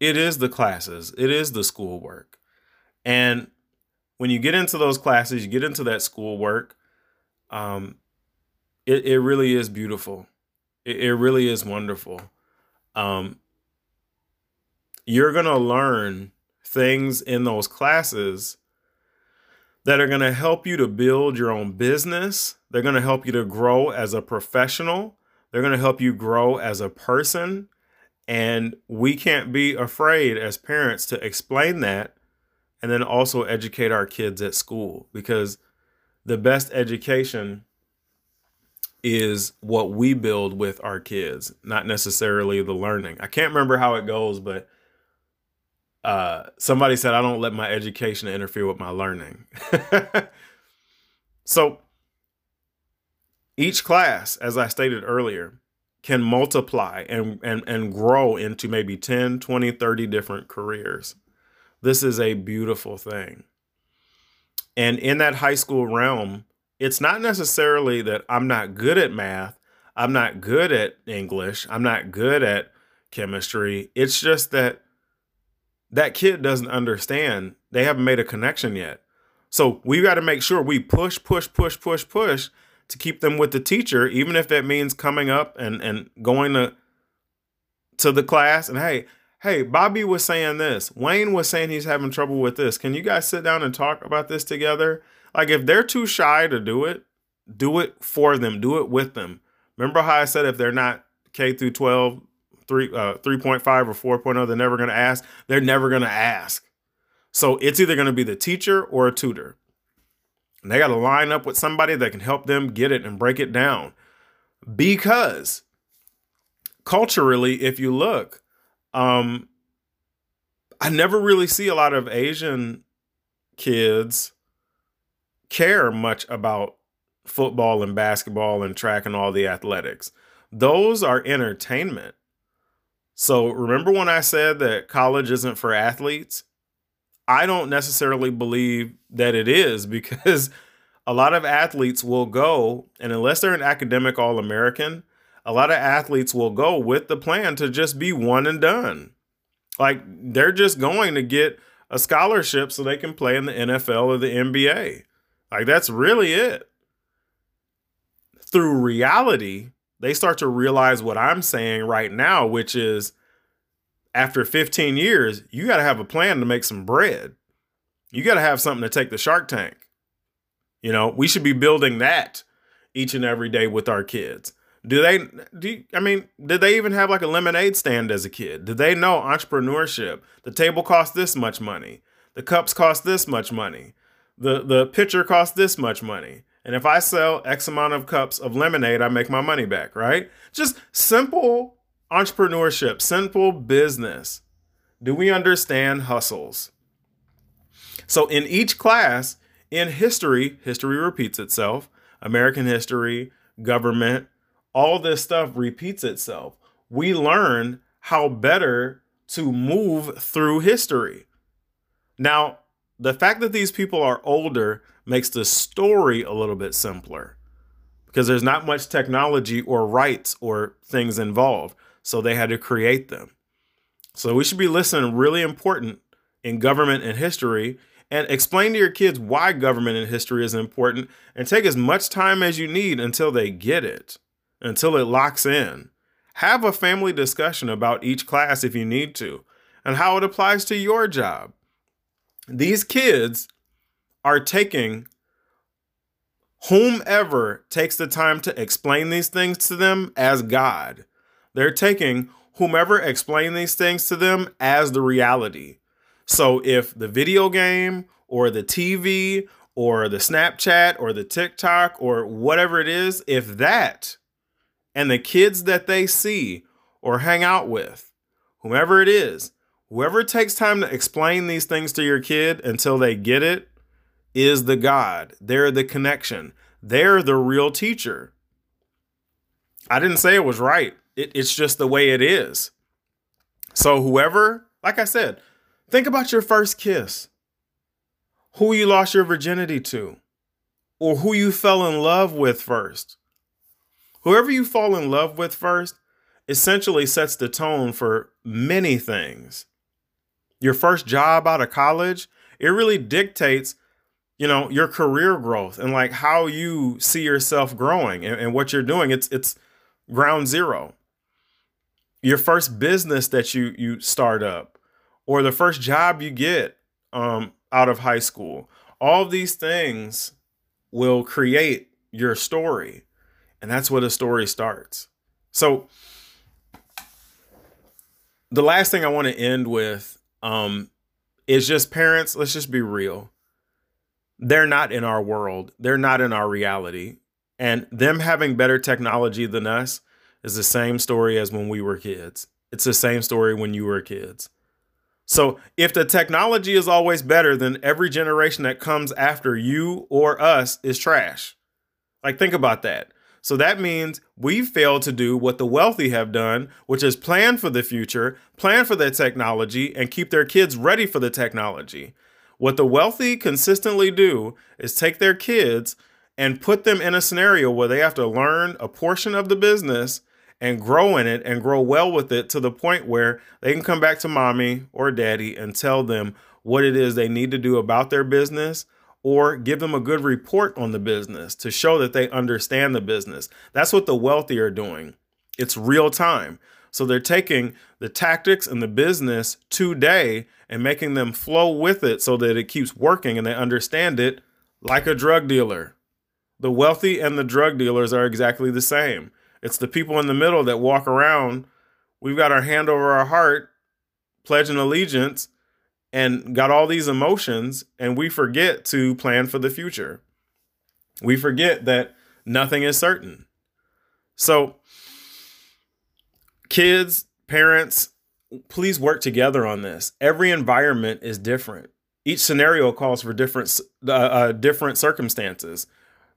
It is the classes, it is the schoolwork. And when you get into those classes, you get into that schoolwork, um, it, it really is beautiful. It, it really is wonderful. Um, you're going to learn things in those classes that are going to help you to build your own business. They're going to help you to grow as a professional. They're going to help you grow as a person. And we can't be afraid as parents to explain that and then also educate our kids at school because the best education is what we build with our kids, not necessarily the learning. I can't remember how it goes, but uh, somebody said, I don't let my education interfere with my learning. so each class, as I stated earlier, can multiply and, and, and grow into maybe 10, 20, 30 different careers. This is a beautiful thing. And in that high school realm, it's not necessarily that I'm not good at math, I'm not good at English, I'm not good at chemistry. It's just that that kid doesn't understand. They haven't made a connection yet. So we got to make sure we push, push, push, push, push to keep them with the teacher, even if that means coming up and and going to to the class and hey, hey, Bobby was saying this. Wayne was saying he's having trouble with this. Can you guys sit down and talk about this together? Like if they're too shy to do it, do it for them, do it with them. Remember how I said if they're not K through 12 three uh, 3.5 or 4.0 they're never going to ask. They're never going to ask. So it's either going to be the teacher or a tutor. And they got to line up with somebody that can help them get it and break it down. Because culturally if you look um i never really see a lot of asian kids care much about football and basketball and track and all the athletics. Those are entertainment so remember when I said that college isn't for athletes? I don't necessarily believe that it is because a lot of athletes will go, and unless they're an academic All American, a lot of athletes will go with the plan to just be one and done. Like they're just going to get a scholarship so they can play in the NFL or the NBA. Like that's really it. Through reality, they start to realize what I'm saying right now, which is after 15 years, you got to have a plan to make some bread. You got to have something to take the Shark Tank. You know, we should be building that each and every day with our kids. Do they do you, I mean, did they even have like a lemonade stand as a kid? Did they know entrepreneurship? The table costs this much money. The cups cost this much money. The the pitcher costs this much money. And if I sell X amount of cups of lemonade, I make my money back, right? Just simple entrepreneurship, simple business. Do we understand hustles? So, in each class, in history, history repeats itself. American history, government, all this stuff repeats itself. We learn how better to move through history. Now, the fact that these people are older makes the story a little bit simpler because there's not much technology or rights or things involved. So they had to create them. So we should be listening really important in government and history and explain to your kids why government and history is important and take as much time as you need until they get it, until it locks in. Have a family discussion about each class if you need to and how it applies to your job. These kids are taking whomever takes the time to explain these things to them as God. They're taking whomever explained these things to them as the reality. So if the video game or the TV or the Snapchat or the TikTok or whatever it is, if that and the kids that they see or hang out with, whomever it is, whoever takes time to explain these things to your kid until they get it is the God. They're the connection. They're the real teacher. I didn't say it was right. It, it's just the way it is. So, whoever, like I said, think about your first kiss, who you lost your virginity to, or who you fell in love with first. Whoever you fall in love with first essentially sets the tone for many things. Your first job out of college, it really dictates you know your career growth and like how you see yourself growing and, and, what you're doing. It's it's ground zero. Your first business that you you start up or the first job you get um, out of high school all these things will create your story and that's where the story starts. So the last thing i want to end with um, it's just parents let's just be real they're not in our world they're not in our reality and them having better technology than us is the same story as when we were kids. It's the same story when you were kids. So if the technology is always better, then every generation that comes after you or us is trash. Like, think about that. So that means we've failed to do what the wealthy have done, which is plan for the future, plan for the technology, and keep their kids ready for the technology. What the wealthy consistently do is take their kids and put them in a scenario where they have to learn a portion of the business and grow in it and grow well with it to the point where they can come back to mommy or daddy and tell them what it is they need to do about their business or give them a good report on the business to show that they understand the business. That's what the wealthy are doing. It's real time. So they're taking the tactics and the business today and making them flow with it so that it keeps working and they understand it like a drug dealer. The wealthy and the drug dealers are exactly the same. It's the people in the middle that walk around. We've got our hand over our heart, pledging allegiance, and got all these emotions, and we forget to plan for the future. We forget that nothing is certain. So, kids, parents, please work together on this. Every environment is different. Each scenario calls for different uh, uh, different circumstances.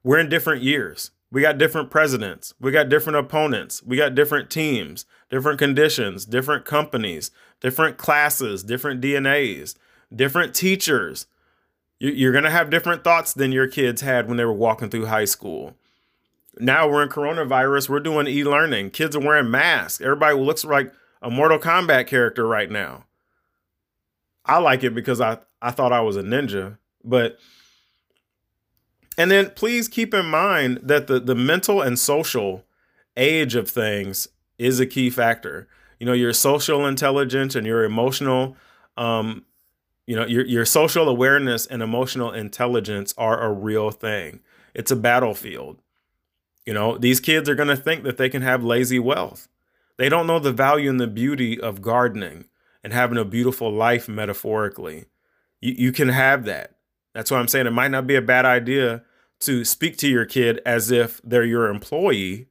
We're in different years. We got different presidents. We got different opponents. We got different teams, different conditions, different companies, different classes, different DNAs, different teachers. You're going to have different thoughts than your kids had when they were walking through high school. Now we're in coronavirus. We're doing e learning. Kids are wearing masks. Everybody looks like a Mortal Kombat character right now. I like it because I, I thought I was a ninja, but and then please keep in mind that the, the mental and social age of things is a key factor. You know, your social intelligence and your emotional, um, you know, your, your social awareness and emotional intelligence are a real thing. It's a battlefield. You know, these kids are going to think that they can have lazy wealth. They don't know the value and the beauty of gardening and having a beautiful life metaphorically. You, you can have that. That's why I'm saying it might not be a bad idea to speak to your kid as if they're your employee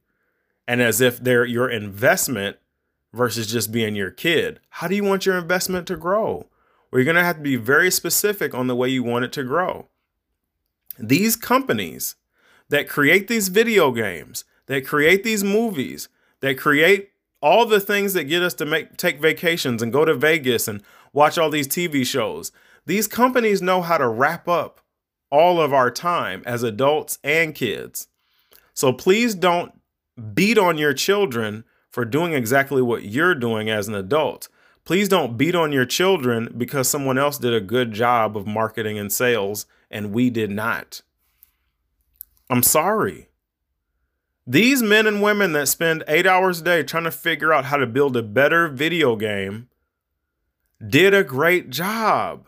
and as if they're your investment versus just being your kid. How do you want your investment to grow? Well, you're going to have to be very specific on the way you want it to grow. These companies that create these video games, that create these movies, that create all the things that get us to make take vacations and go to Vegas and watch all these TV shows. These companies know how to wrap up all of our time as adults and kids. So please don't beat on your children for doing exactly what you're doing as an adult. Please don't beat on your children because someone else did a good job of marketing and sales and we did not. I'm sorry. These men and women that spend eight hours a day trying to figure out how to build a better video game did a great job.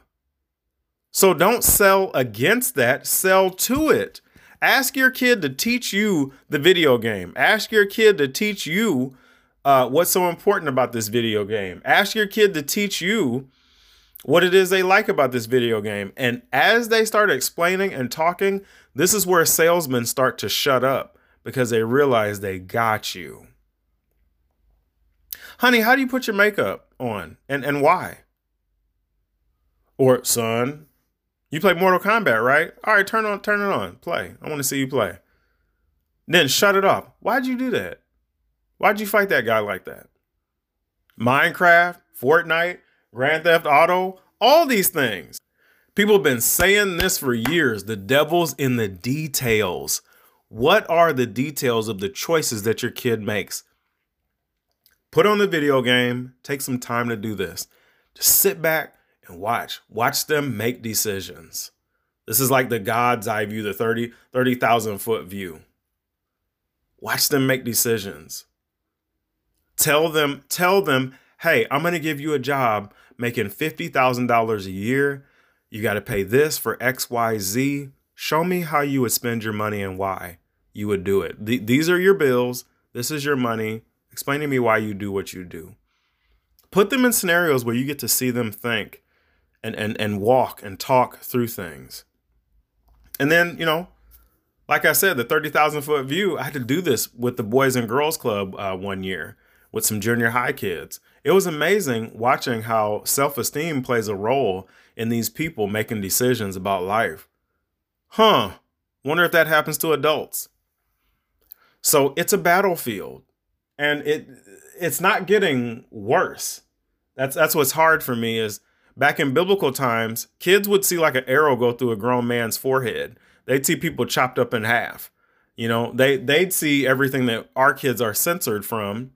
So don't sell against that, sell to it. Ask your kid to teach you the video game. Ask your kid to teach you uh, what's so important about this video game. Ask your kid to teach you what it is they like about this video game. And as they start explaining and talking, this is where salesmen start to shut up because they realize they got you. Honey, how do you put your makeup on and, and why? Or, son, you play Mortal Kombat, right? All right, turn on, turn it on, play. I want to see you play. Then shut it off. Why'd you do that? Why'd you fight that guy like that? Minecraft, Fortnite, Grand Theft Auto, all these things. People have been saying this for years. The devil's in the details. What are the details of the choices that your kid makes? Put on the video game, take some time to do this. Just sit back and watch. Watch them make decisions. This is like the God's eye view, the 30 30,000 foot view. Watch them make decisions. Tell them, tell them, hey, I'm going to give you a job making $50,000 a year. You got to pay this for X, Y, Z. Show me how you would spend your money and why you would do it. Th- these are your bills. This is your money. Explain to me why you do what you do. Put them in scenarios where you get to see them think and, and, and walk and talk through things. And then, you know, like I said, the 30,000 foot view, I had to do this with the Boys and Girls Club uh, one year with some junior high kids. It was amazing watching how self esteem plays a role in these people making decisions about life. Huh. Wonder if that happens to adults. So it's a battlefield and it it's not getting worse. That's that's what's hard for me is back in biblical times, kids would see like an arrow go through a grown man's forehead. They'd see people chopped up in half. You know, they they'd see everything that our kids are censored from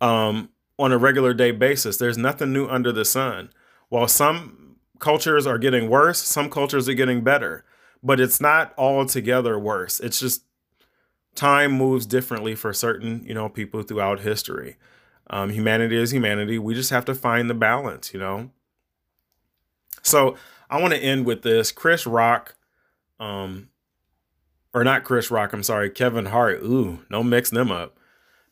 um on a regular day basis. There's nothing new under the sun. While some cultures are getting worse, some cultures are getting better. But it's not altogether worse. It's just time moves differently for certain, you know, people throughout history. Um, humanity is humanity. We just have to find the balance, you know. So I want to end with this. Chris Rock, um, or not Chris Rock, I'm sorry, Kevin Hart. Ooh, no mix them up.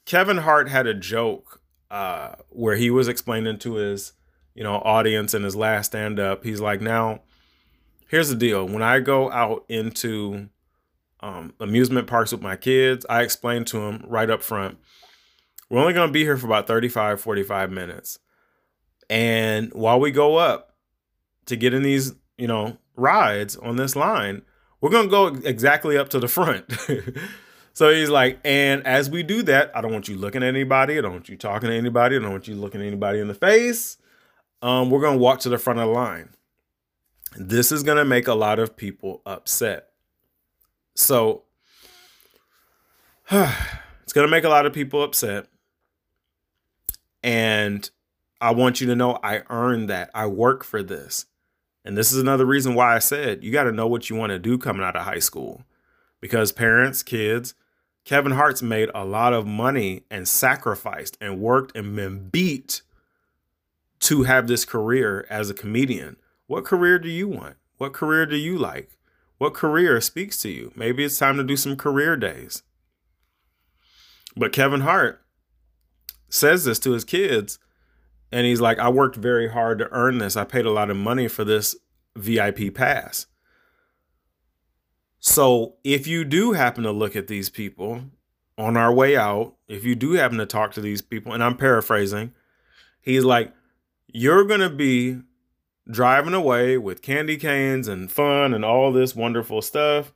Kevin Hart had a joke uh, where he was explaining to his, you know, audience in his last stand up. He's like, now, here's the deal. When I go out into um, amusement parks with my kids, I explain to them right up front, we're only going to be here for about 35, 45 minutes. And while we go up to get in these, you know, rides on this line, we're going to go exactly up to the front. so he's like, and as we do that, I don't want you looking at anybody. I don't want you talking to anybody. I don't want you looking at anybody in the face. Um, we're going to walk to the front of the line. This is going to make a lot of people upset. So it's going to make a lot of people upset. And I want you to know I earned that. I work for this. And this is another reason why I said you got to know what you want to do coming out of high school. Because parents, kids, Kevin Hart's made a lot of money and sacrificed and worked and been beat to have this career as a comedian. What career do you want? What career do you like? What career speaks to you? Maybe it's time to do some career days. But Kevin Hart says this to his kids, and he's like, I worked very hard to earn this. I paid a lot of money for this VIP pass. So if you do happen to look at these people on our way out, if you do happen to talk to these people, and I'm paraphrasing, he's like, you're going to be driving away with candy canes and fun and all this wonderful stuff.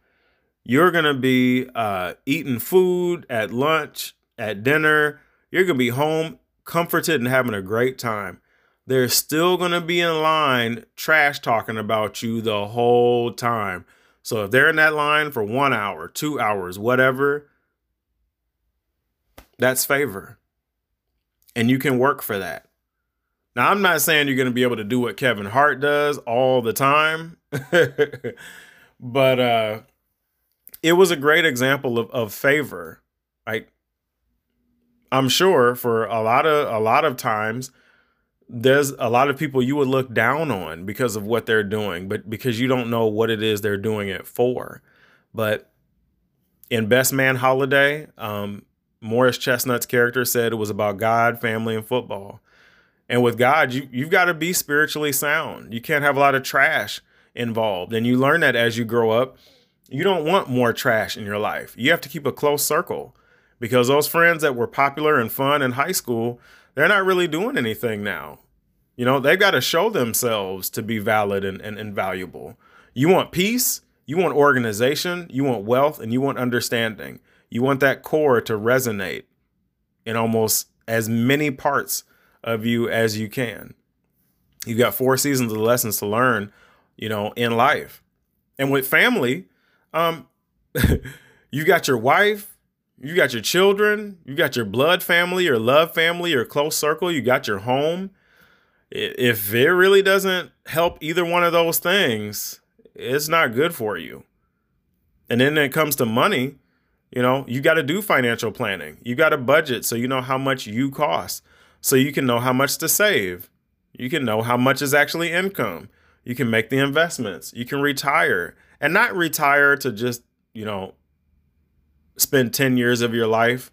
You're going to be uh, eating food at lunch, at dinner. You're going to be home comforted and having a great time. They're still going to be in line trash talking about you the whole time. So if they're in that line for one hour, two hours, whatever, that's favor. And you can work for that. Now, I'm not saying you're going to be able to do what Kevin Hart does all the time, but uh, it was a great example of, of favor. Like, I'm sure for a lot of a lot of times, there's a lot of people you would look down on because of what they're doing, but because you don't know what it is they're doing it for. But in Best Man Holiday, um, Morris Chestnut's character said it was about God, family, and football And with God, you, you've got to be spiritually sound. You can't have a lot of trash involved. And you learn that as you grow up. You don't want more trash in your life. You have to keep a close circle because those friends that were popular and fun in high school, they're not really doing anything now. You know, they've got to show themselves to be valid and, and, and valuable. You want peace, you want organization, you want wealth, and you want understanding. You want that core to resonate in almost as many parts of you as you can. You've got four seasons of lessons to learn, you know, in life. And with family, um, you got your wife, you got your children, you got your blood family, your love family, your close circle, you got your home. If it really doesn't help either one of those things, it's not good for you. And then when it comes to money, you know, you got to do financial planning. You got to budget so you know how much you cost so you can know how much to save. You can know how much is actually income. You can make the investments. You can retire and not retire to just, you know, spend 10 years of your life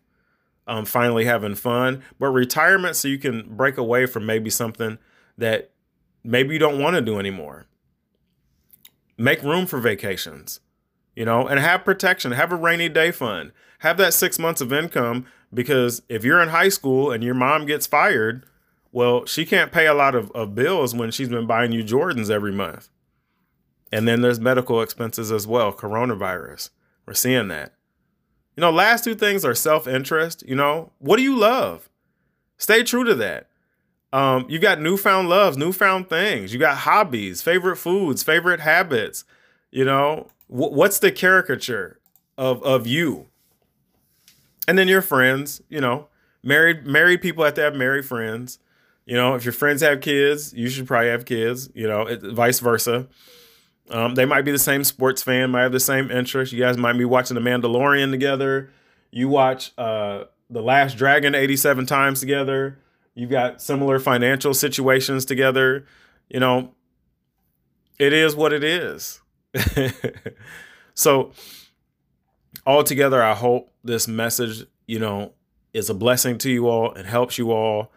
um, finally having fun, but retirement so you can break away from maybe something that maybe you don't want to do anymore. Make room for vacations, you know, and have protection, have a rainy day fund, have that six months of income because if you're in high school and your mom gets fired, well, she can't pay a lot of, of bills when she's been buying you Jordans every month. And then there's medical expenses as well, coronavirus. We're seeing that. You know, last two things are self interest. You know, what do you love? Stay true to that. Um, you got newfound loves, newfound things. You got hobbies, favorite foods, favorite habits. You know, what's the caricature of of you? and then your friends, you know, married married people have to have married friends. You know, if your friends have kids, you should probably have kids. You know, it, vice versa. Um, they might be the same sports fan, might have the same interest. You guys might be watching The Mandalorian together. You watch uh, The Last Dragon 87 times together. You've got similar financial situations together. You know, it is what it is. so, altogether, I hope this message, you know, is a blessing to you all and helps you all.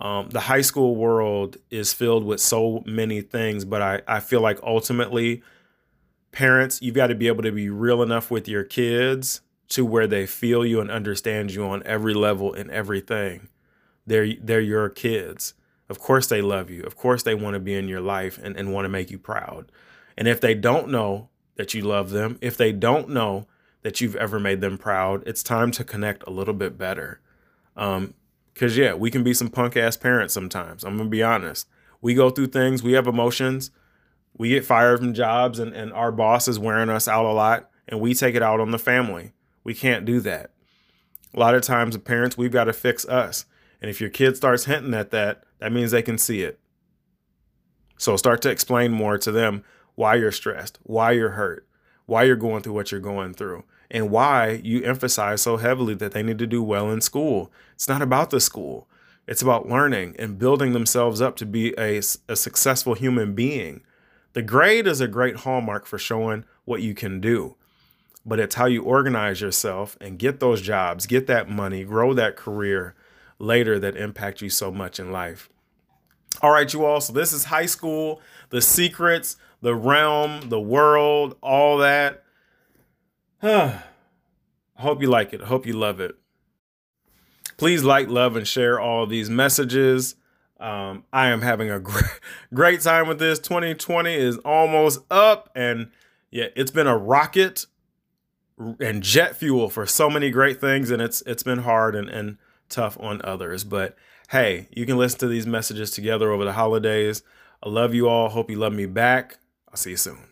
Um, the high school world is filled with so many things, but I, I feel like ultimately, parents, you've got to be able to be real enough with your kids to where they feel you and understand you on every level and everything. They're they're your kids. Of course they love you. Of course they want to be in your life and, and want to make you proud. And if they don't know that you love them, if they don't know that you've ever made them proud. It's time to connect a little bit better. Um, cause yeah, we can be some punk ass parents sometimes. I'm gonna be honest. We go through things, we have emotions, we get fired from jobs and, and our boss is wearing us out a lot and we take it out on the family. We can't do that. A lot of times the parents, we've got to fix us. And if your kid starts hinting at that, that means they can see it. So start to explain more to them why you're stressed, why you're hurt, why you're going through what you're going through and why you emphasize so heavily that they need to do well in school. It's not about the school. It's about learning and building themselves up to be a, a successful human being. The grade is a great hallmark for showing what you can do, but it's how you organize yourself and get those jobs, get that money, grow that career later that impact you so much in life. All right, you all. So this is high school, the secrets, the realm, the world, all that. I hope you like it. I hope you love it. Please like, love, and share all these messages. Um, I am having a great, great time with this. 2020 is almost up, and yeah, it's been a rocket and jet fuel for so many great things, and it's it's been hard and, and tough on others. But hey, you can listen to these messages together over the holidays. I love you all. Hope you love me back. I'll see you soon.